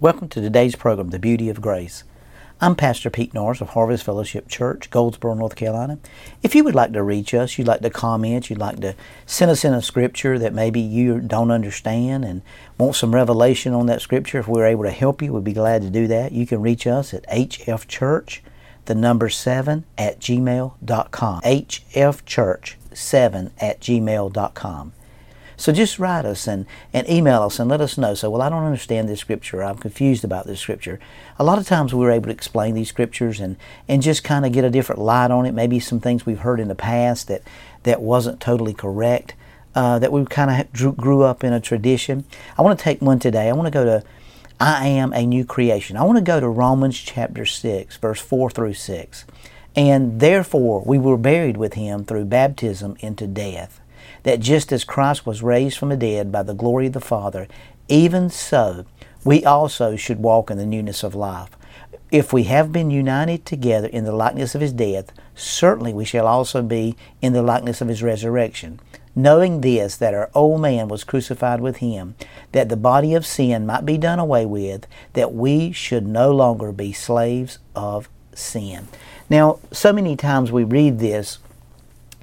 Welcome to today's program, The Beauty of Grace. I'm Pastor Pete Norris of Harvest Fellowship Church, Goldsboro, North Carolina. If you would like to reach us, you'd like to comment, you'd like to send us in a scripture that maybe you don't understand and want some revelation on that scripture, if we're able to help you, we'd be glad to do that. You can reach us at hfchurch, the number 7 at gmail.com. hfchurch7 at gmail.com. So just write us and, and email us and let us know. So, well, I don't understand this scripture. I'm confused about this scripture. A lot of times we're able to explain these scriptures and, and just kind of get a different light on it. Maybe some things we've heard in the past that, that wasn't totally correct, uh, that we kind of grew up in a tradition. I want to take one today. I want to go to I am a new creation. I want to go to Romans chapter 6, verse 4 through 6. And therefore we were buried with him through baptism into death that just as Christ was raised from the dead by the glory of the Father, even so we also should walk in the newness of life. If we have been united together in the likeness of his death, certainly we shall also be in the likeness of his resurrection. Knowing this, that our old man was crucified with him, that the body of sin might be done away with, that we should no longer be slaves of sin. Now, so many times we read this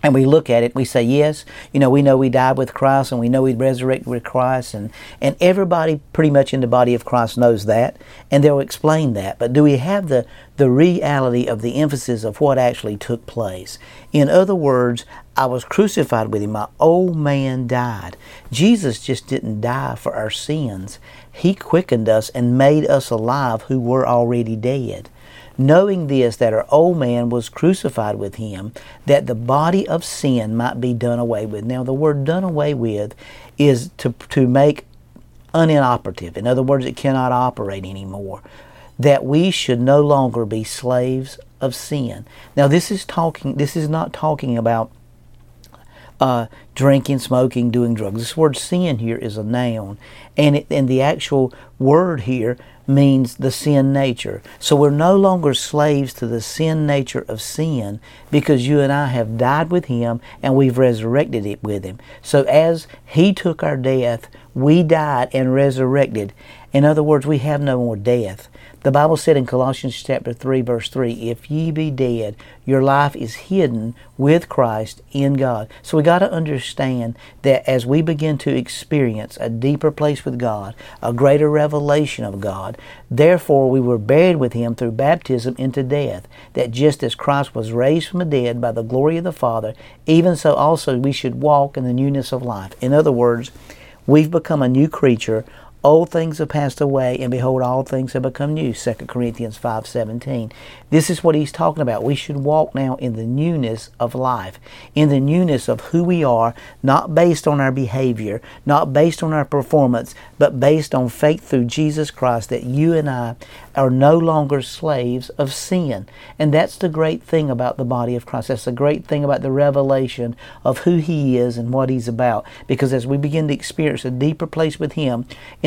and we look at it, we say, yes, you know, we know we died with Christ and we know we resurrected with Christ, and, and everybody pretty much in the body of Christ knows that, and they'll explain that. But do we have the, the reality of the emphasis of what actually took place? In other words, I was crucified with him. My old man died. Jesus just didn't die for our sins. He quickened us and made us alive who were already dead knowing this, that our old man was crucified with him, that the body of sin might be done away with. Now, the word done away with is to, to make unoperative. In other words, it cannot operate anymore. That we should no longer be slaves of sin. Now, this is talking. This is not talking about uh, drinking, smoking, doing drugs. This word sin here is a noun, and it, and the actual word here means the sin nature. So we're no longer slaves to the sin nature of sin because you and I have died with Him and we've resurrected it with Him. So as He took our death, we died and resurrected. In other words, we have no more death. The Bible said in Colossians chapter 3 verse 3, if ye be dead, your life is hidden with Christ in God. So we got to understand that as we begin to experience a deeper place with God, a greater revelation of God, therefore we were buried with him through baptism into death, that just as Christ was raised from the dead by the glory of the Father, even so also we should walk in the newness of life. In other words, we've become a new creature Old things have passed away, and behold, all things have become new. 2 Corinthians 5.17. This is what he's talking about. We should walk now in the newness of life, in the newness of who we are, not based on our behavior, not based on our performance, but based on faith through Jesus Christ that you and I are no longer slaves of sin. And that's the great thing about the body of Christ. That's the great thing about the revelation of who He is and what He's about. Because as we begin to experience a deeper place with Him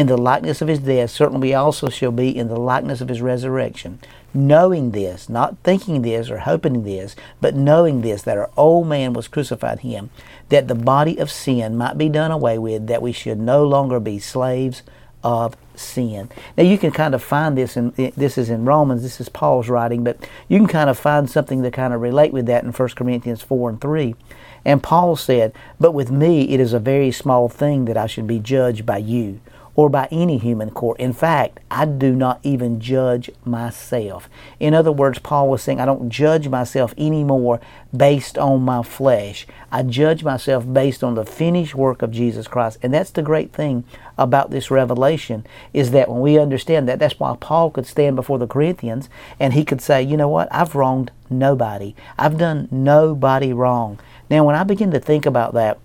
in the likeness of His death, certainly we also shall be in the likeness of His resurrection. Knowing this, not thinking this or hoping this, but knowing this, that our old man was crucified Him, that the body of sin might be done away with, that we should no longer be slaves of sin. Now you can kind of find this in this is in Romans, this is Paul's writing, but you can kind of find something to kind of relate with that in 1 Corinthians 4 and 3. And Paul said, But with me it is a very small thing that I should be judged by you or by any human court. In fact, I do not even judge myself. In other words, Paul was saying, I don't judge myself anymore based on my flesh. I judge myself based on the finished work of Jesus Christ. And that's the great thing about this revelation is that when we understand that, that's why Paul could stand before the Corinthians and he could say, you know what, I've wronged nobody. I've done nobody wrong. Now, when I begin to think about that,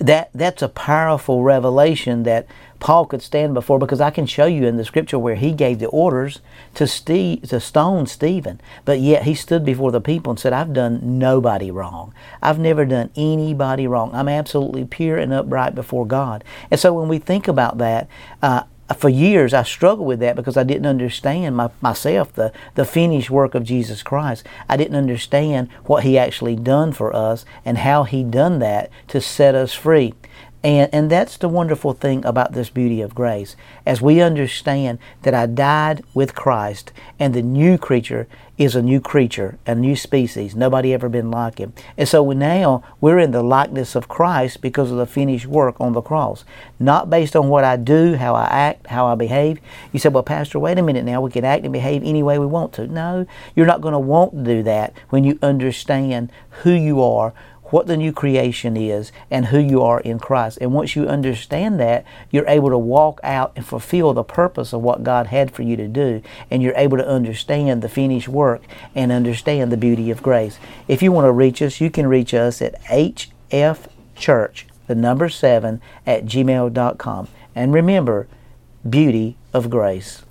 that that's a powerful revelation that Paul could stand before because I can show you in the scripture where he gave the orders to to stone Stephen, but yet he stood before the people and said, "I've done nobody wrong. I've never done anybody wrong. I'm absolutely pure and upright before God." And so when we think about that, uh, for years I struggled with that because I didn't understand my, myself the, the finished work of Jesus Christ. I didn't understand what He actually done for us and how He done that to set us free. And, and that's the wonderful thing about this beauty of grace. As we understand that I died with Christ and the new creature is a new creature, a new species. Nobody ever been like him. And so we now we're in the likeness of Christ because of the finished work on the cross. Not based on what I do, how I act, how I behave. You said, well, Pastor, wait a minute now. We can act and behave any way we want to. No, you're not going to want to do that when you understand who you are, what the new creation is and who you are in Christ. And once you understand that, you're able to walk out and fulfill the purpose of what God had for you to do. And you're able to understand the finished work and understand the beauty of grace. If you want to reach us, you can reach us at hfchurch, the number seven, at gmail.com. And remember, beauty of grace.